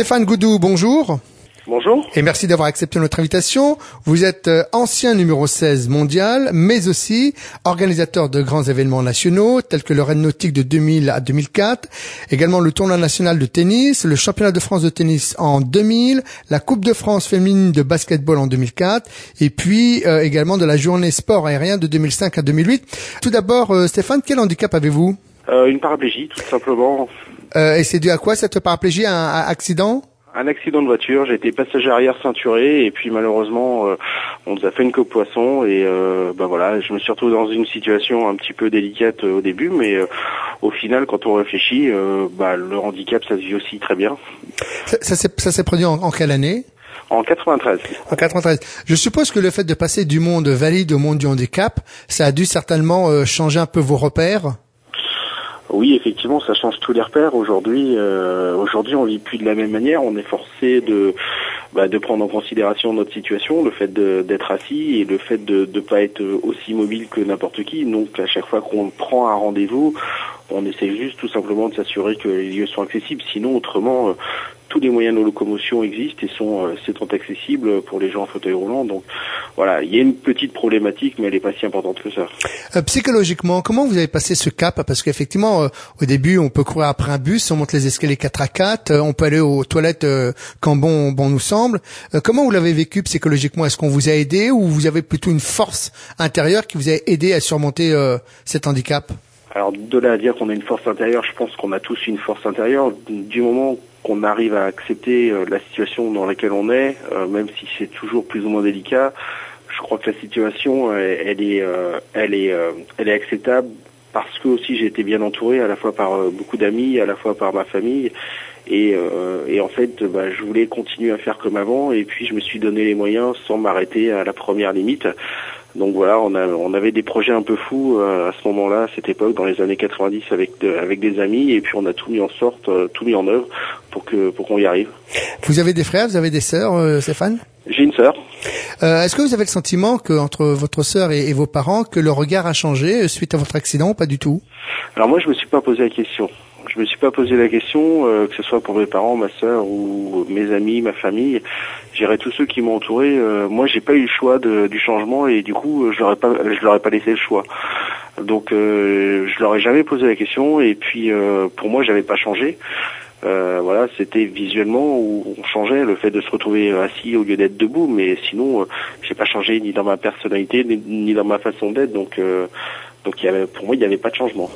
Stéphane Goudou, bonjour. Bonjour. Et merci d'avoir accepté notre invitation. Vous êtes euh, ancien numéro 16 mondial, mais aussi organisateur de grands événements nationaux, tels que le Rennes Nautique de 2000 à 2004, également le tournoi national de tennis, le championnat de France de tennis en 2000, la Coupe de France féminine de basketball en 2004, et puis euh, également de la journée sport aérien de 2005 à 2008. Tout d'abord, euh, Stéphane, quel handicap avez-vous? Euh, Une paraplégie, tout simplement. Et c'est dû à quoi cette paraplégie? Un, un accident? Un accident de voiture, j'ai été passager arrière ceinturé et puis malheureusement euh, on nous a fait une coupe poisson et euh, ben voilà, je me suis retrouvé dans une situation un petit peu délicate euh, au début mais euh, au final quand on réfléchit, bah, le handicap ça se vit aussi très bien. Ça, ça s'est produit en, en quelle année? En 93. En 93. Je suppose que le fait de passer du monde valide au monde du handicap, ça a dû certainement changer un peu vos repères? Oui, effectivement, ça change tous les repères. Aujourd'hui, euh, aujourd'hui, on vit plus de la même manière. On est forcé de bah, de prendre en considération notre situation, le fait d'être assis et le fait de ne pas être aussi mobile que n'importe qui. Donc, à chaque fois qu'on prend un rendez-vous, on essaie juste tout simplement de s'assurer que les lieux sont accessibles. Sinon, autrement, euh, tous les moyens de locomotion existent et sont, euh, sont accessibles pour les gens en fauteuil roulant. Donc voilà, il y a une petite problématique, mais elle n'est pas si importante que ça. Euh, psychologiquement, comment vous avez passé ce cap? Parce qu'effectivement, euh, au début, on peut courir après un bus, on monte les escaliers 4 à 4, on peut aller aux toilettes quand bon, bon nous semble. comment vous l'avez vécu psychologiquement? Est-ce qu'on vous a aidé ou vous avez plutôt une force intérieure qui vous a aidé à surmonter cet handicap? Alors de là à dire qu'on a une force intérieure, je pense qu'on a tous une force intérieure. Du moment qu'on arrive à accepter euh, la situation dans laquelle on est, euh, même si c'est toujours plus ou moins délicat, je crois que la situation, euh, elle est, elle est, elle est acceptable parce que aussi j'ai été bien entouré à la fois par beaucoup d'amis, à la fois par ma famille. Et, et en fait, bah, je voulais continuer à faire comme avant, et puis je me suis donné les moyens sans m'arrêter à la première limite. Donc voilà, on, a, on avait des projets un peu fous euh, à ce moment-là, à cette époque, dans les années 90, avec avec des amis, et puis on a tout mis en sorte, euh, tout mis en œuvre pour que pour qu'on y arrive. Vous avez des frères, vous avez des sœurs, euh, Stéphane? J'ai une sœur. Est-ce que vous avez le sentiment que entre votre sœur et, et, vos parents, que le regard a changé suite à votre accident ou pas du tout? Alors moi, je me suis pas posé la question. Je me suis pas posé la question, euh, que ce soit pour mes parents, ma sœur ou mes amis, ma famille. J'irai tous ceux qui m'ont entouré. Euh, moi, j'ai pas eu le choix du changement et du coup, je leur ai pas, je leur ai pas laissé le choix. Donc, euh, je leur ai jamais posé la question et puis euh, pour moi, j'avais pas changé. Euh, voilà, c'était visuellement où on changeait le fait de se retrouver assis au lieu d'être debout, mais sinon, j'ai pas changé ni dans ma personnalité ni, dans ma façon d'être. Donc, donc, pour moi, il n'y avait pas de changement.